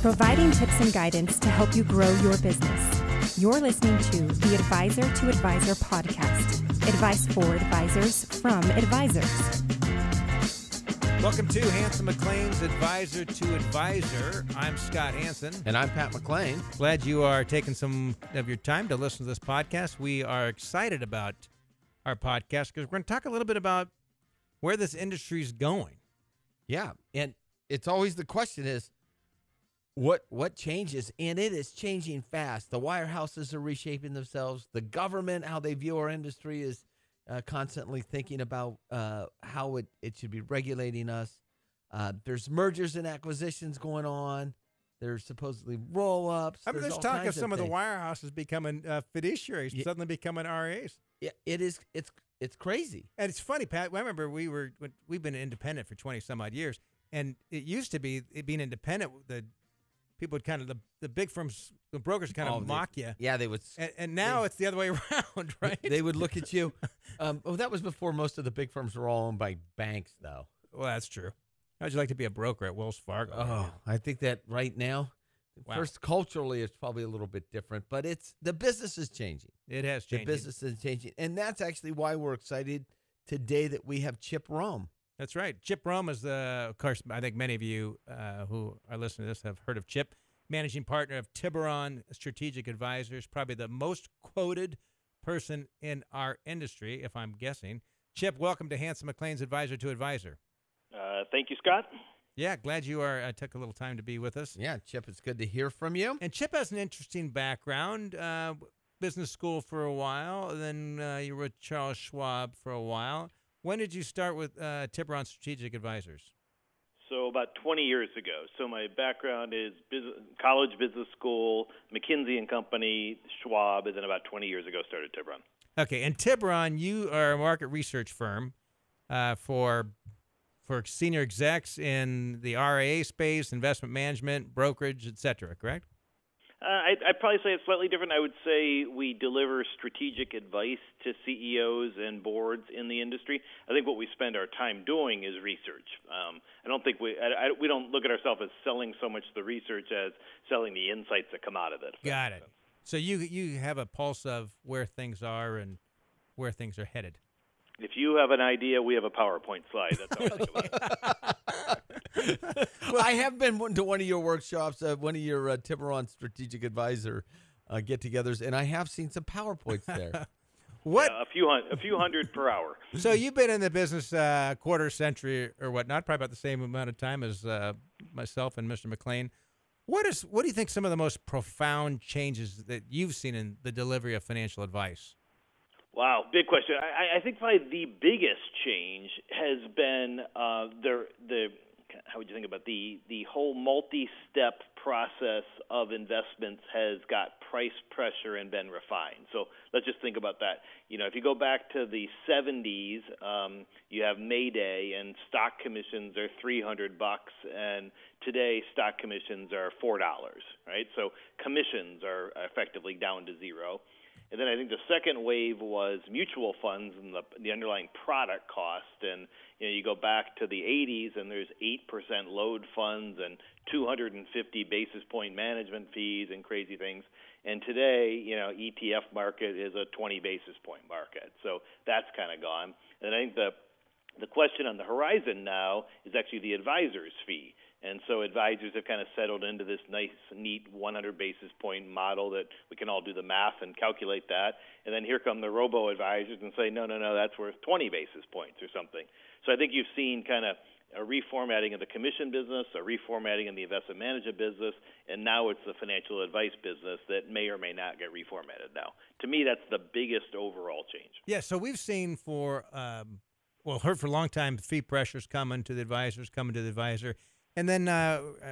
providing tips and guidance to help you grow your business. You're listening to the Advisor to Advisor podcast advice for advisors from advisors. Welcome to Hanson McLean's Advisor to Advisor. I'm Scott Hanson. And I'm Pat McLean. Glad you are taking some of your time to listen to this podcast. We are excited about our podcast because we're going to talk a little bit about where this industry is going. Yeah, and it's always the question is what what changes and it is changing fast the wirehouses are reshaping themselves the government how they view our industry is uh, constantly thinking about uh, how it, it should be regulating us uh, there's mergers and acquisitions going on there's supposedly roll-ups I mean, there's, all talk of some of, the wirehouses becoming uh, fiduciaries, Yeah. suddenly becoming RAs. yeah, it is it's it's crazy And it's funny, Pat. I remember we were we've been independent for twenty some odd years, and it used to be it being independent. The people would kind of the, the big firms, the brokers kind Oh, of they- mock you, yeah they would and, and now they- it's the other way around, right? they would look at you um, oh that was before most of the big firms were all owned by banks though well, that's true. How'd you like to be a broker at Wells Fargo? Oh, I think that right now, Wow. first culturally, it's probably a little bit different, but it's the business is changing. it has changed. The business is changing, and that's actually why we're excited today that we have Chip Roame. That's right. Chip Roame is the, of course, I think many of you uh, who are listening to this have heard of Chip, managing partner of Tiburon Strategic Advisors, probably the most quoted person in our industry, if I'm guessing. Chip, welcome to Hanson McLean's Advisor to Advisor. Uh, thank you, Scott. Yeah, glad you are uh, took a little time to be with us. Yeah, Chip, it's good to hear from you. And Chip has an interesting background. Uh, business school for a while, then uh, you were with Charles Schwab for a while. When did you start with uh, Tiburon Strategic Advisors? So about 20 years ago. So my background is business, college business school, McKinsey and Company, Schwab, and then about 20 years ago started Tiburon. Okay, and Tiburon, you are a market research firm uh, for for senior execs in the RIA space, investment management, brokerage, et cetera, correct? Uh, I'd, I'd probably say it's slightly different. I would say we deliver strategic advice to CEOs and boards in the industry. I think what we spend our time doing is research. Um, I don't think we I, I, we don't look at ourselves as selling so much the research as selling the insights that come out of it. Got it. So you you have a pulse of where things are and where things are headed. If you have an idea, we have a PowerPoint slide. That's how I think about it. I have been to one of your workshops, uh, one of your uh, Tiburon Strategic Advisor uh, get-togethers, and I have seen some PowerPoints there. What? Yeah, a few hun- a few hundred per hour. So you've been in the business uh, quarter century or whatnot, probably about the same amount of time as uh, myself and Mr. McLean. What is what do you think some of the most profound changes that you've seen in the delivery of financial advice? Wow, big question. I, I- I think probably the biggest change has been uh, the the the whole multi-step process of investments has got price pressure and been refined. So let's just think about that. You know, if you go back to the 70s, um, you have Mayday and stock commissions are 300 bucks, and today stock commissions are four dollars. Right, so commissions are effectively down to zero. And then I think the second wave was mutual funds and the, the underlying product cost. And you know, you go back to the 80s, and there's 8% load funds and 250 basis point management fees and crazy things. And today, you know, ETF market is a 20 basis point market. So that's kind of gone. And I think the the question on the horizon now is actually the advisor's fee. And so advisors have kind of settled into this nice, neat 100 basis point model that we can all do the math and calculate that. And then here come the robo advisors and say, no, no, no, that's worth 20 basis points or something. So I think you've seen kind of a reformatting of the commission business, a reformatting in the investment management business, and now it's the financial advice business that may or may not get reformatted now. To me, that's the biggest overall change. Yeah, so we've seen for um, well, heard for a long time fee pressures coming to the advisors, coming to the advisor, and then uh, uh,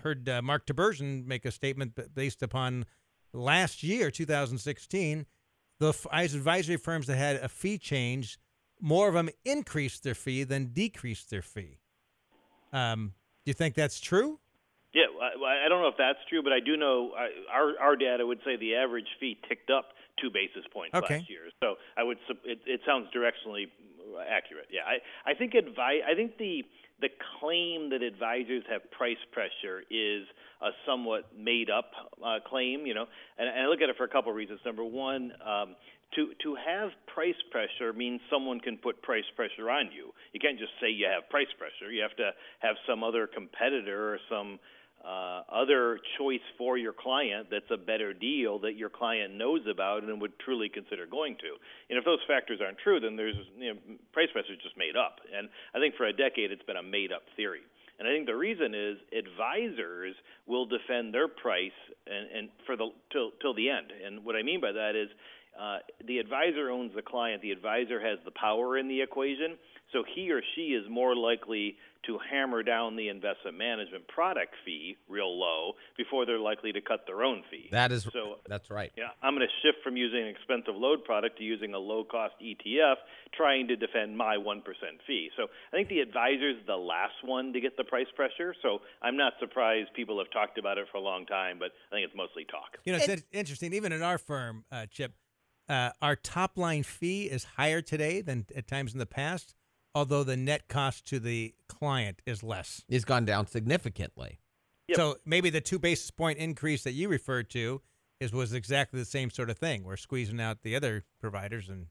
heard uh, Mark Tibergien make a statement based upon last year, 2016, the f- advisory firms that had a fee change, more of them increased their fee than decreased their fee. Um, do you think that's true? Yeah, I, I don't know if that's true, but I do know I, our our data would say the average fee ticked up two basis points Okay. last year. So I would it, it sounds directionally accurate. Yeah, I I think advice. I think the the claim that advisors have price pressure is a somewhat made up uh, claim. You know, and, and I look at it for a couple of reasons. Number one. Um, to to have price pressure means someone can put price pressure on you. You can't just say you have price pressure. You have to have some other competitor or some uh, other choice for your client that's a better deal that your client knows about and would truly consider going to. And if those factors aren't true, then there's you know, price pressure is just made up. And I think for a decade it's been a made up theory. And I think the reason is advisors will defend their price and, and for the till till the end. And what I mean by that is uh, the advisor owns the client. The advisor has the power in the equation, so he or she is more likely to hammer down the investment management product fee real low before they're likely to cut their own fee. That is so. That's right. Yeah, I'm going to shift from using an expensive load product to using a low-cost ETF, trying to defend my one percent fee. So I think the advisor's the last one to get the price pressure. So I'm not surprised people have talked about it for a long time, but I think it's mostly talk. You know, it's interesting. Even at our firm, uh, Chip, uh, our top line fee is higher today than at times in the past although the net cost to the client is less. It's gone down significantly. Yep. So maybe the two basis point increase that you referred to is was exactly the same sort of thing. We're squeezing out the other providers and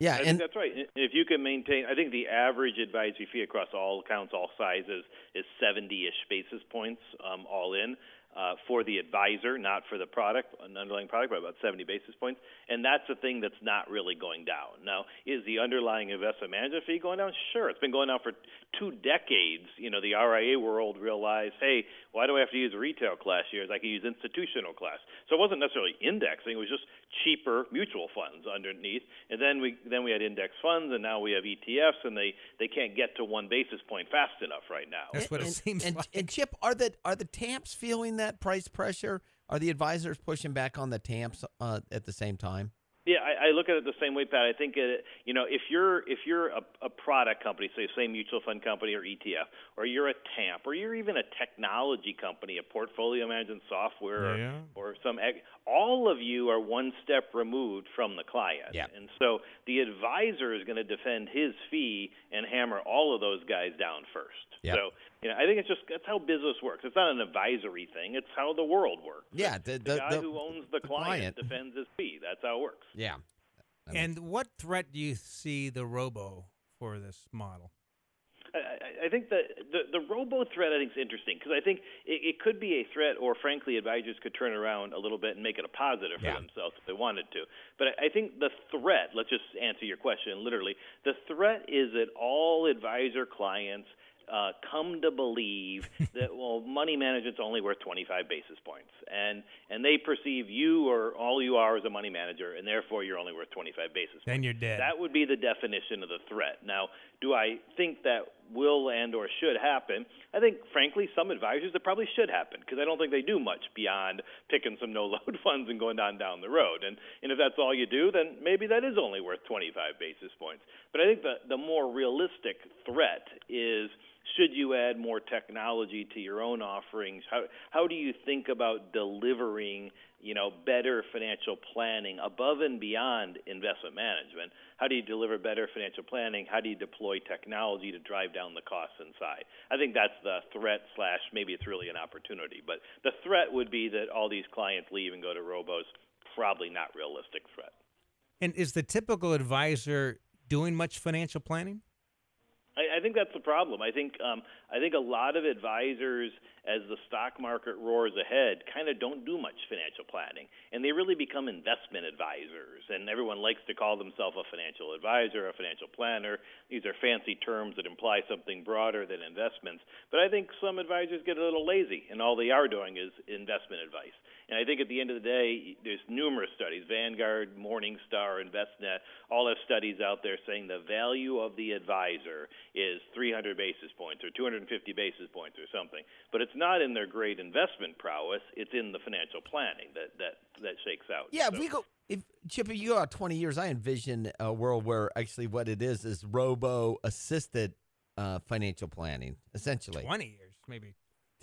yeah, I and think that's right. If you can maintain, I think the average advisory fee across all accounts, all sizes, is 70-ish basis points um, all in uh, for the advisor, not for the product, an underlying product, by about 70 basis points. And that's the thing that's not really going down. Now, is the underlying investment management fee going down? Sure, it's been going down for two decades. You know, the RIA world realized, hey, why do I have to use retail class years? I can use institutional class. So it wasn't necessarily indexing; it was just cheaper mutual funds underneath. And then we then we had index funds, and now we have ETFs, and they they can't get to one basis point fast enough right now. That's what and, it seems and, like. And Chip, are the are the TAMPs feeling that price pressure? Are the advisors pushing back on the TAMPs uh, at the same time? Yeah, I, I look at it the same way, Pat. I think it, you know if you're if you're a, a product company, say say mutual fund company or ETF, or you're a TAMP, or you're even a technology company, a portfolio management software, Yeah. or, or some, all of you are one step removed from the client. Yeah. And so the advisor is going to defend his fee and hammer all of those guys down first. Yeah. So you know, I think it's just that's how business works. It's not an advisory thing. It's how the world works. Yeah, the, The, the, guy the- who owns the, the client, client. defends his fee. That's how it works. yeah. I mean- and what threat do you see the robo for this model? I, I- I think the, the the robo threat I think is interesting because I think it, it could be a threat, or frankly, advisors could turn around a little bit and make it a positive for Yeah. themselves if they wanted to. But I, I think the threat, let's just answer your question literally. The threat is that all advisor clients uh, come to believe that well, money management's only worth 25 basis points, and and they perceive you or all you are as a money manager, and therefore you're only worth 25 basis points. Then you're dead. That would be the definition of the threat. Now, do I think that will and or should happen? I think, frankly, some advisors that probably should happen because I don't think they do much beyond picking some no load funds and going on down the road. And and if that's all you do, then maybe that is only worth 25 basis points. But I think the the more realistic threat is should you add more technology to your own offerings? How how do you think about delivering, you know, better financial planning above and beyond investment management? How do you deliver better financial planning? How do you deploy technology to drive down the costs inside? I think that's the threat slash maybe it's really an opportunity. But the threat would be that all these clients leave and go to robos. Probably not realistic threat. And is the typical advisor doing much financial planning? I, I think that's the problem. I think um, I think a lot of advisors, as the stock market roars ahead, kind of don't do much financial planning, and they really become investment advisors. And everyone likes to call themselves a financial advisor, a financial planner. These are fancy terms that imply something broader than investments. But I think some advisors get a little lazy, and all they are doing is investment advice. And I think at the end of the day, there's numerous studies, Vanguard, Morningstar, Envestnet, all have studies out there saying the value of the advisor is 300 basis points or 250 basis points or something. But it's not in their great investment prowess; it's in the financial planning that that that shakes out. Yeah, So- if we go, if Chip, if you go out 20 years, I envision a world where actually what it is is robo assisted uh, financial planning, essentially. 20 years, maybe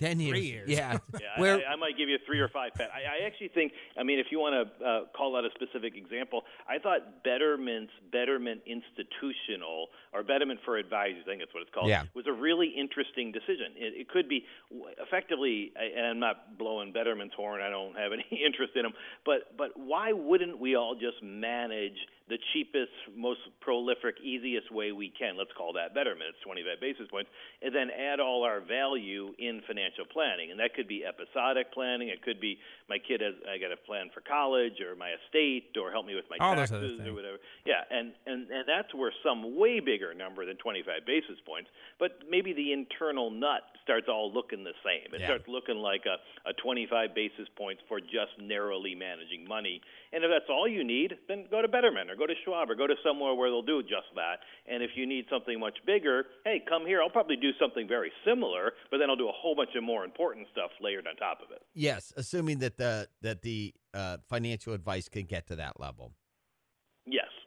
Ten years. Three years. Yeah. Yeah, Where I, I might give you three or five. Pat. I, I actually think. I mean, if you want to uh, call out a specific example, I thought Betterment's Betterment Institutional or Betterment for Advisors, I think that's what it's called, Yeah. was a really interesting decision. It, it could be effectively, and I'm not blowing Betterment's horn. I don't have any interest in them, but but why wouldn't we all just manage the cheapest, most prolific, easiest way we can? Let's call that Betterment. It's 25 basis points, and then add all our value in financial planning, and that could be episodic planning. It could be my kid has I got a plan for college or my estate or help me with my All taxes or whatever. Yeah, and, and and that's where some way bigger number than 25 basis points, but maybe the internal nut starts all looking the same. It Yeah. starts looking like a, a 25 basis points for just narrowly managing money. And if that's all you need, then go to Betterment or go to Schwab or go to somewhere where they'll do just that. And if you need something much bigger, hey, come here. I'll probably do something very similar, but then I'll do a whole bunch of more important stuff layered on top of it. yes, assuming that the that the uh, financial advice can get to that level.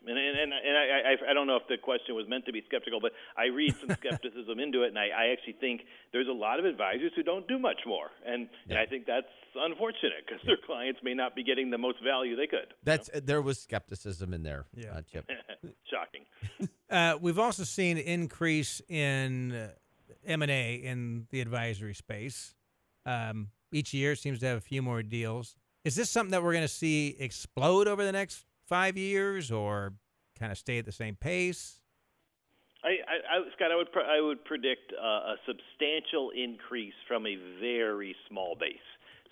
Yes, and and and, and I, I I don't know if the question was meant to be skeptical, but I read some skepticism into it, and I, I actually think there's a lot of advisors who don't do much more, and, and I think that's unfortunate because their clients may not be getting the most value they could. That's uh, there was skepticism in there, Yeah. uh, Chip. Shocking. Uh, we've also seen an increase in uh, M&A in the advisory space. Um, each year seems to have a few more deals. Is this something that we're going to see explode over the next five years or kind of stay at the same pace? I, I, I Scott, I would I would predict uh, a substantial increase from a very small base.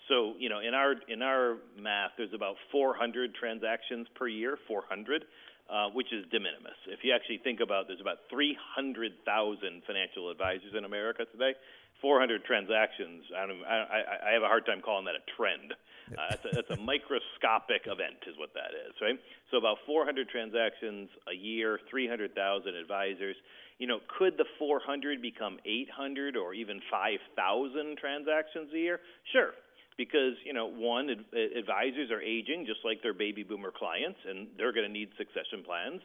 So you know, in our in our math, there's about 400 transactions per year, 400, uh, which is de minimis. If you actually think about, there's about 300,000 financial advisors in America today. 400 transactions. I, don't, I, I- I have a hard time calling that a trend. Uh, that's, a, that's a microscopic event, is what that is, right? So about 400 transactions a year, 300,000 advisors. You know, could the 400 become 800 or even 5,000 transactions a year? Sure, because you know, one, ad- advisors are aging just like their baby boomer clients, and they're going to need succession plans.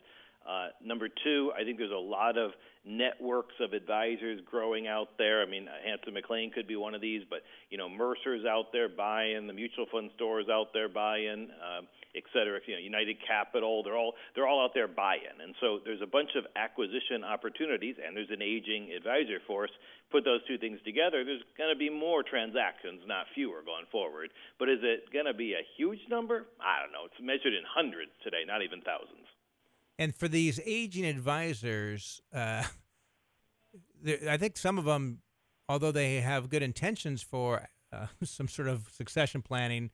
Uh, number two, I think there's a lot of networks of advisors growing out there. I mean, Hanson McLean could be one of these, but you know, Mercer's out there buying, the mutual fund stores out there buying, um, et cetera. You know, United Capital, they're all they're all out there buying, and so there's a bunch of acquisition opportunities, and there's an aging advisor force. Put those two things together, there's going to be more transactions, not fewer, going forward. But is it going to be a huge number? I don't know. It's measured in hundreds today, not even thousands. And for these aging advisors, uh, I think some of them, although they have good intentions for uh, some sort of succession planning,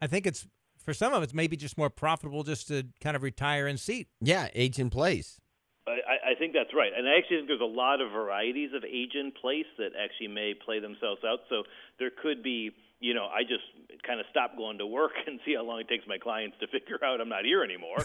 I think it's for some of it's maybe just more profitable just to kind of retire in seat. Yeah, age in place. I, I- I think that's right, and I actually think there's a lot of varieties of age in place that actually may play themselves out. So there could be, you know, I just kind of stop going to work and see how long it takes my clients to figure out I'm not here anymore.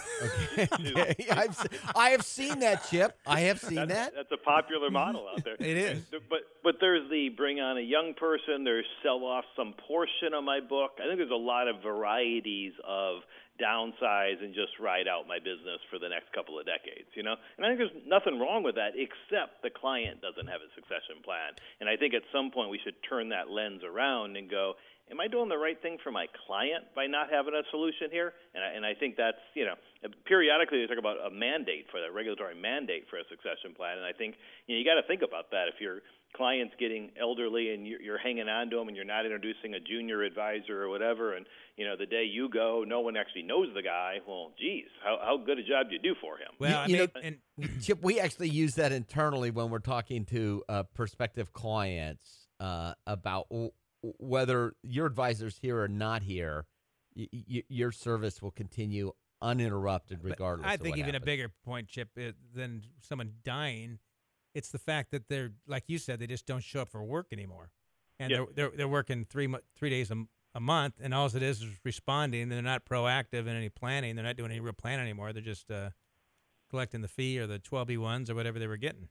Okay, I've, I have seen that, Chip. I have seen that's, that. that's a popular model out there. It is. But but there's the bring on a young person. There's sell off some portion of my book. I think there's a lot of varieties of downsize and just ride out my business for the next couple of decades. You know, and I think there's nothing wrong with that, except the client doesn't have a succession plan. And I think at some point we should turn that lens around and go. Am I doing the right thing for my client by not having a solution here? And I, and I think that's you know periodically they talk about a mandate for that regulatory mandate for a succession plan, and I think you know you got to think about that if your client's getting elderly and you're, you're hanging on to them and you're not introducing a junior advisor or whatever, and you know the day you go, no one actually knows the guy. Well, geez, how how good a job do you do for him? Well, I you mean, know- and Chip, we actually use that internally when we're talking to uh, prospective clients uh, about w- whether your advisor's here or not here. Y- y- your service will continue uninterrupted But regardless. I of think what even happens. a bigger point, Chip, uh, than someone dying, it's the fact that they're like you said, they just don't show up for work anymore, and Yeah. they're, they're they're working three three days a, a month, and all it is is responding. They're not proactive in any planning. They're not doing any real planning anymore. They're just uh, collecting the fee or the twelve b ones or whatever they were getting.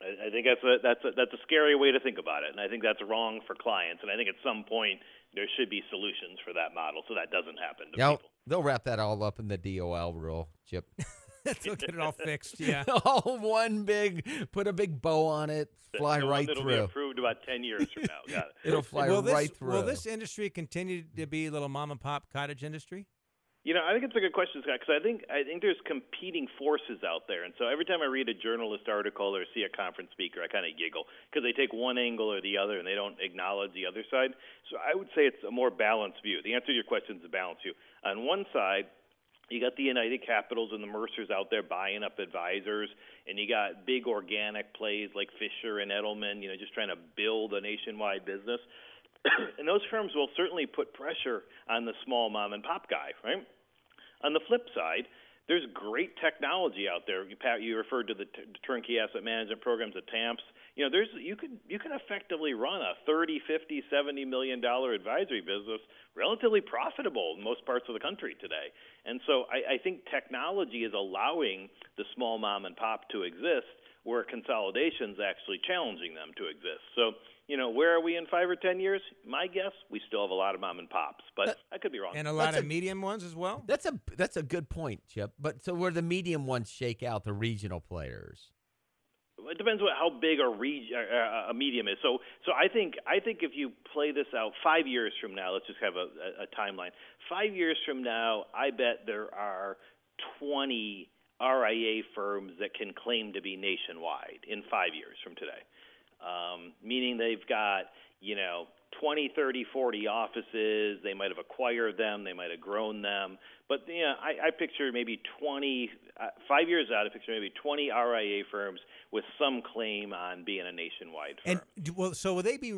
I, I think that's a that's a that's a scary way to think about it, and I think that's wrong for clients. And I think at some point there should be solutions for that model so that doesn't happen to Yeah, people. they'll wrap that all up in the DOL rule, Chip. They'll get it all fixed. Yeah. all one big, put a big bow on it, fly the right one that'll through. be approved about ten years from now. Got it. It'll fly will right this, through. Will this industry continue to be a little mom and pop cottage industry? You know, I think it's a good question, Scott, because I think I think there's competing forces out there, and so every time I read a journalist article or see a conference speaker, I kind of giggle because they take one angle or the other and they don't acknowledge the other side. So I would say it's a more balanced view. The answer to your question is a balanced view. On one side, you got the United Capitals and the Mercers out there buying up advisors, and you got big organic plays like Fisher and Edelman, you know, just trying to build a nationwide business. and those firms will certainly put pressure on the small mom and pop guy, right? On the flip side, there's great technology out there. You, Pat, you referred to the t- turnkey asset management programs at TAMPS. You know, there's you can you can effectively run a 30, 50, 70 million dollar advisory business relatively profitable in most parts of the country today. And so I, I think technology is allowing the small mom and pop to exist where consolidation's actually challenging them to exist. So you know, where are we in five or ten years? My guess, we still have a lot of mom and pops, but I could be wrong. And a lot That's of a- medium ones as well. That's a that's a good point, Chip. But so where the medium ones shake out, the regional players. Depends what how big a reg, uh, a medium is. So so I think I think if you play this out five years from now, let's just have a, a, a timeline. Five years from now, I bet there are twenty RIA firms that can claim to be nationwide in five years from today. Um, meaning they've got you know 20, 30, 40 offices. They might have acquired them. They might have grown them. But you know, I, I picture maybe 20, uh, five years out, I picture maybe 20 RIA firms with some claim on being a nationwide firm. And well, so will they be?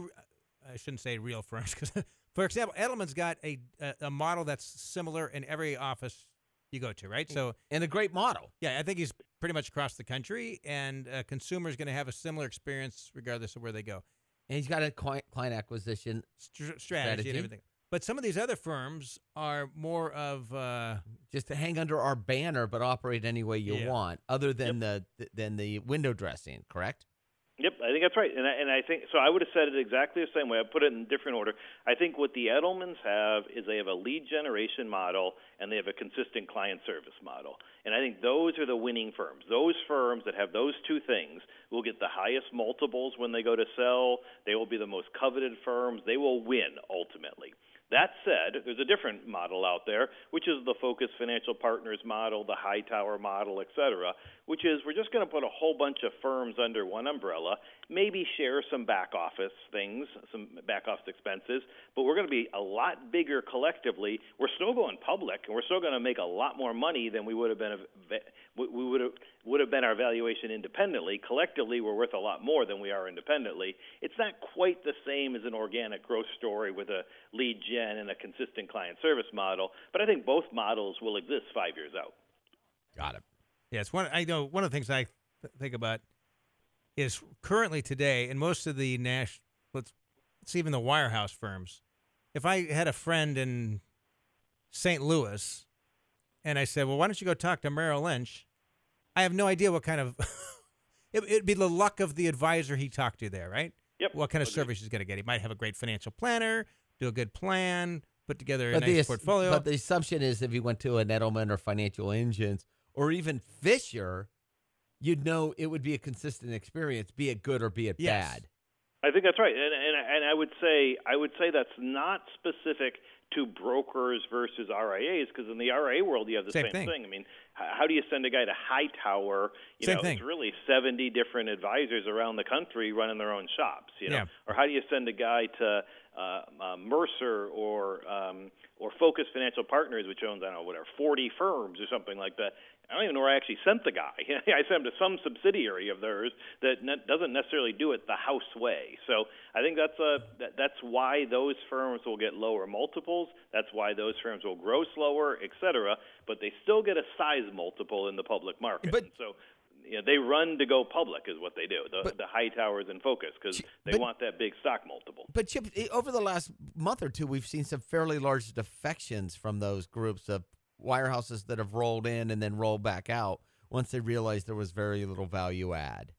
I shouldn't say real firms because, for example, Edelman's got a, a a model that's similar in every office you go to, right? So And a great model. yeah, I think he's pretty much across the country, and a consumer's going to have a similar experience regardless of where they go. And he's got a client, client acquisition. Str- strategy, Strategy. and everything. But some of these other firms are more of uh, just to hang under our banner, but operate any way you Yeah. want, other than the than the window dressing. Correct? Yep, I think that's right, and I, and I think so. I would have said it exactly the same way. I put it in different order. I think what the Edelmans have is they have a lead generation model and they have a consistent client service model, and I think those are the winning firms. Those firms that have those two things will get the highest multiples when they go to sell. They will be the most coveted firms. They will win ultimately. That said, there's a different model out there, which is the Focus Financial Partners model, the Hightower model, et cetera, which is we're just going to put a whole bunch of firms under one umbrella, maybe share some back office things, some back office expenses, but we're going to be a lot bigger collectively. We're still going public, and we're still going to make a lot more money than we would have been. We would have would have been our valuation independently. Collectively, we're worth a lot more than we are independently. It's not quite the same as an organic growth story with a lead gen and a consistent client service model, but I think both models will exist five years out. Got it. It's one. I know one of the things I th- think about is currently today, in most of the national, let's, let's even the wirehouse firms. If I had a friend in St. Louis, and I said, "Well, why don't you go talk to Merrill Lynch?" I have no idea what kind of. it, it'd be the luck of the advisor he talked to there, right? Yep. What kind of Agreed. service he's going to get? He might have a great financial planner, do a good plan, put together a But nice the, portfolio. but the assumption is if you went to an Edelman or Financial Engines or even Fisher, you'd know it would be a consistent experience, be it good or be it Yes. bad. I think that's right, and and and I would say I would say that's not specific to brokers versus RIAs because in the RIA world you have the Same same, thing. I mean, how do you send a guy to Hightower? You Same know, thing. it's really seventy different advisors around the country running their own shops. You know, Yeah. or how do you send a guy to uh, uh, Mercer or um, or Focus Financial Partners, which owns I don't know whatever forty firms or something like that? I don't even know where I actually sent the guy. I sent him to some subsidiary of theirs that ne- doesn't necessarily do it the house way. So I think that's a that, that's why those firms will get lower multiples. That's why those firms will grow slower, et cetera. But they still get a size multiple in the public market. But- And so. You know, they run to go public, is what they do. The, But- the Hightowers and focus because they but- want that big stock multiple. But Chip, over the last month or two, we've seen some fairly large defections from those groups of wirehouses that have rolled in and then rolled back out once they realized there was very little value add.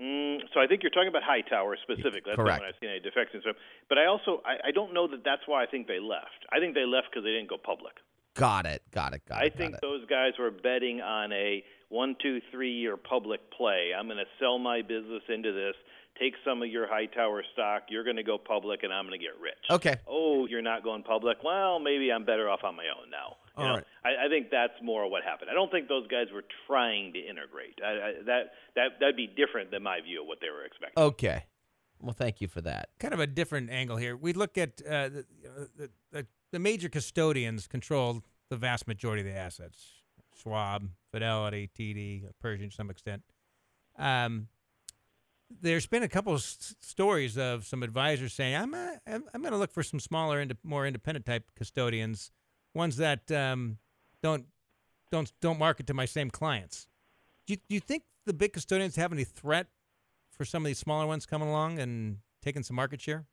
Mm, so I think you're talking about Hightower specifically. That's Correct. not when I've seen any defections. So, but I also I, I don't know that that's why I think they left. I think they left because they didn't go public. Got it. Got it. Got I it. got think it. those guys were betting on a one, two, three year public play. I'm going to sell my business into this, take some of your Hightower stock. You're going to go public, and I'm going to get rich. Okay. Oh, you're not going public. Well, maybe I'm better off on my own now. You All know, right. I, I think that's more what happened. I don't think those guys were trying to integrate. I, I, that that that'd be different than my view of what they were expecting. Okay. Well, thank you for that. kind of a different angle here. We look at uh, the, the, the the major custodians control the vast majority of the assets: Schwab, Fidelity, TD, Pershing to some extent. Um, there's been a couple of stories of some advisors saying, "I'm uh, I'm, I'm going to look for some smaller, ind- more independent type custodians, ones that um, don't don't don't market to my same clients." Do you, do you think the big custodians have any threat for some of these smaller ones coming along and taking some market share?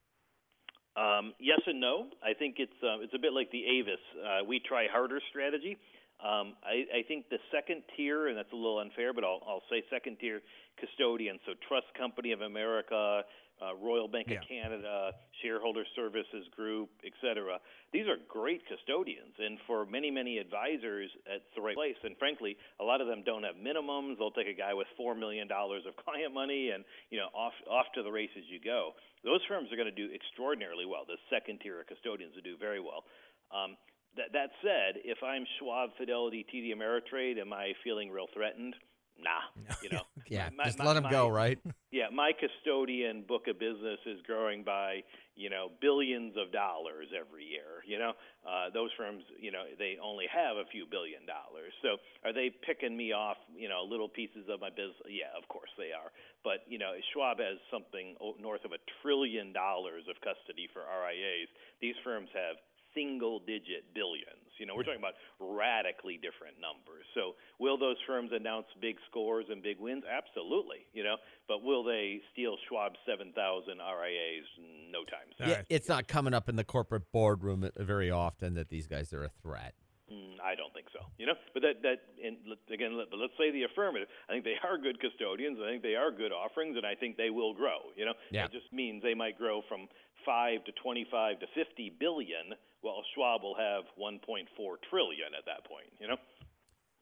Um, yes and no. I think it's um, it's a bit like the Avis uh, we try harder strategy. Um, I, I think the second tier, and that's a little unfair, but I'll, I'll say second tier custodians. So Trust Company of America, uh, Royal Bank Yeah. of Canada, Shareholder Services Group, et cetera. These are great custodians, and for many, many advisors, it's the right place. And frankly, a lot of them don't have minimums. They'll take a guy with four million dollars of client money, and you know, off off to the races you go. Those firms are going to do extraordinarily well. The second tier of custodians will do very well. Um, that, that said, if I'm Schwab, Fidelity, TD Ameritrade, am I feeling real threatened? Nah, you know. Yeah. My- just my- let them go, right? yeah, my custodian book of business is growing by, you know, billions of dollars every year. You know, uh, those firms, you know, they only have a few billion dollars. So are they picking me off, you know, little pieces of my business? Yeah, of course they are. But you know, Schwab has something north of a trillion dollars of custody for RIAs. These firms have single digit billions. You know, we're talking about radically different numbers. So, will those firms announce big scores and big wins? Absolutely. You know, but will they steal Schwab's 7,000 RIAs? No time soon. Yeah, it's not coming up in the corporate boardroom very often that these guys are a threat. Mm, I don't think so. You know, but that that and let- again, let, but let's say the affirmative. I think they are good custodians. I think they are good offerings, and I think they will grow. You know, Yeah. it just means they might grow from five to twenty-five to fifty billion, while Schwab will have one point four trillion at that point. You know.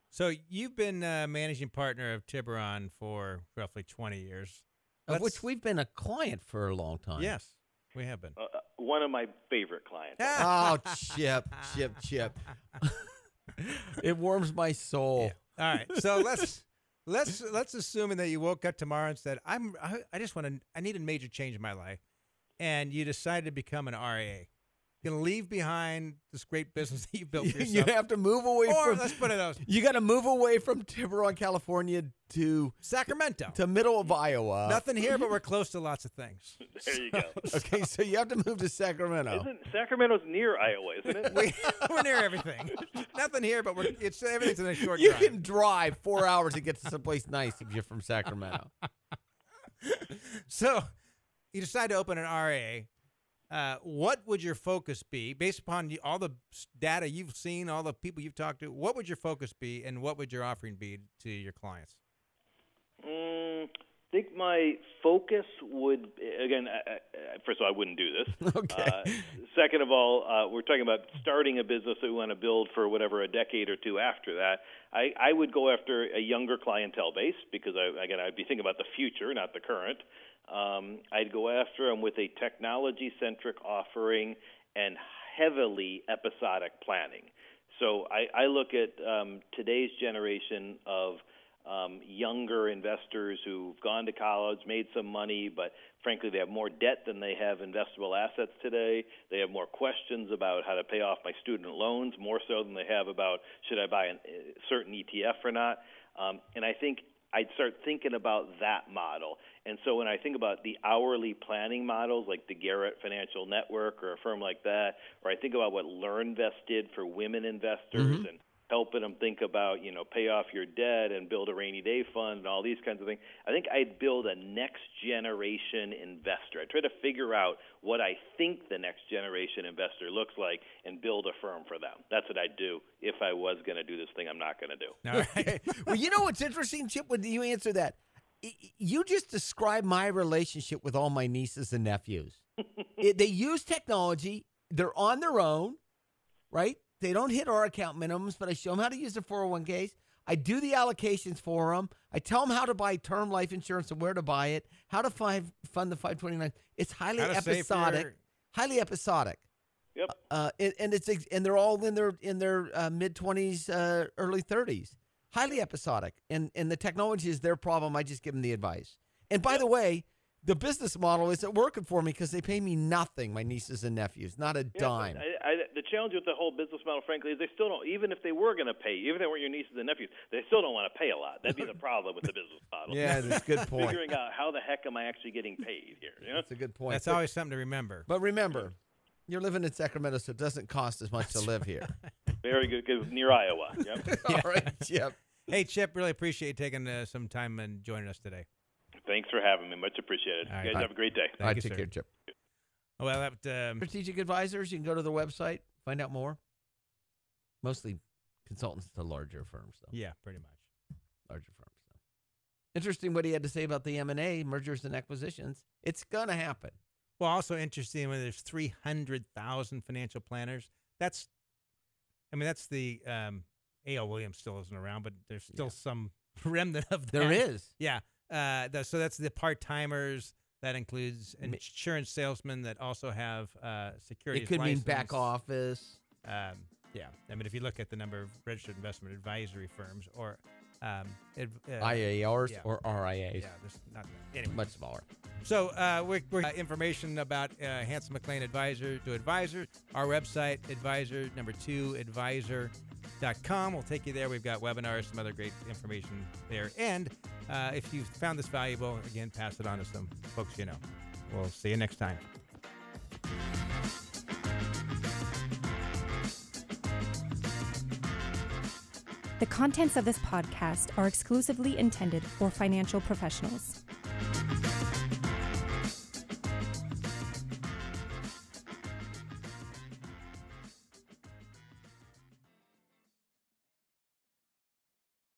So you've been uh, managing partner of Tiburon for roughly 20 years. Of which Let's- we've been a client for a long time. Yes, we have been. Uh, uh, one of my favorite clients. Oh, Chip, Chip, Chip. it warms my soul. All right. So let's let's let's assuming that you woke up tomorrow and said, "I'm I, I just want to I need a major change in my life," and you decided to become an RA. You're gonna leave behind this great business that you built for You have to move away or from. let's put it out, You got to move away from Tiburon, California, to Sacramento. to middle of Iowa. Nothing here, but we're close to lots of things. There you go. Okay, so you have to move to Sacramento. Isn't Sacramento's near Iowa, isn't it? We, we're near everything. Nothing here, but we're it's everything's in a short You drive. can drive four hours to get to someplace nice if you're from Sacramento. So you decide to open an RA. Uh, what would your focus be based upon all the data you've seen, all the people you've talked to? What would your focus be, and what would your offering be to your clients? Mm, I think my focus would again. First of all, I wouldn't do this. Okay. Uh, second of all, uh, we're talking about starting a business that we want to build for whatever a decade or two after that. I, I would go after a younger clientele base because I, again, I'd be thinking about the future, not the current. Um, I'd go after them with a technology-centric offering and heavily episodic planning. So I, I look at um, today's generation of um, younger investors who've gone to college, made some money, but frankly, they have more debt than they have investable assets today. They have more questions about how to pay off my student loans, more so than they have about should I buy a certain ETF or not. Um, and I think I'd start thinking about that model. And so when I think about the hourly planning models like the Garrett Financial Network or a firm like that, or I think about what LearnVest did for women investors mm-hmm. and helping them think about, you know, pay off your debt and build a rainy day fund and all these kinds of things. I think I'd build a next generation investor. I'd try to figure out what I think the next generation investor looks like and build a firm for them. That's what I'd do if I was going to do this thing I'm not going to do. All right. well, you know what's interesting, Chip? When you answer that, you just described my relationship with all my nieces and nephews. It- they use technology. They're on their own, right? they don't hit our account minimums, but I show them how to use their 401ks. I do the allocations for them. I tell them how to buy term life insurance and where to buy it, how to find, fund the 529. It's highly How to save for episodic. your- Highly episodic. Yep. Uh, and, and it's and they're all in their in their uh, mid 20s, uh, early 30s. Highly episodic. And and the technology is their problem. I just give them the advice. And by the way, the business model isn't working for me because they pay me nothing, my nieces and nephews, not a Yeah, dime. I, I, the challenge with the whole business model, frankly, is they still don't. Even if they were going to pay, even if they weren't your nieces and nephews, they still don't want to pay a lot. That'd be the problem with the business model. Yeah, that's a good point. Figuring out how the heck am I actually getting paid here? You know? That's a good point. That's but, always something to remember. but remember, you're living in Sacramento, so it doesn't cost as much to live here. Very good, good near Iowa. Yep. All right, Chip. Hey, Chip, really appreciate you taking uh, some time and joining us today. Thanks for having me. Much appreciated. All right. you guys have a great day. Thank All right, you, take sir. care, Chip. Well, that, um, Strategic advisors, you can go to the website, find out more. Mostly consultants to larger firms, though. yeah, pretty much. Larger firms, though. Interesting what he had to say about the M and A mergers and acquisitions. It's gonna happen. Well, also interesting when there's 300,000 financial planners. That's, I mean, that's the, um, A.L. Williams still isn't around, but there's still Yeah. some remnant of that. There is. Yeah. Uh, the, so that's the part timers. That includes insurance salesmen that also have uh, security. It could mean back office. Um, yeah. I mean, if you look at the number of registered investment advisory firms or um, uh, IARs yeah. or RIAs. yeah, there's not anyway. Much smaller. So, uh, we're, we're uh, information about uh, Hanson McLean Advisor to Advisor. Our website, advisor number two advisor.com. We'll take you there. We've got webinars, some other great information there. And uh, if you found this valuable, again, pass it on to some folks you know. We'll see you next time. The contents of this podcast are exclusively intended for financial professionals.